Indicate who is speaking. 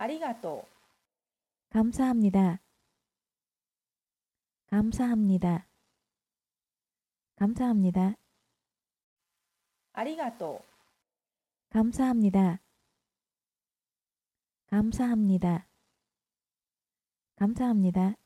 Speaker 1: 아리가또
Speaker 2: 감사합니다. 감사합니다. 감사합니다.
Speaker 1: 아리가또
Speaker 2: 감사합니다. 감사합니다. 감사합니다.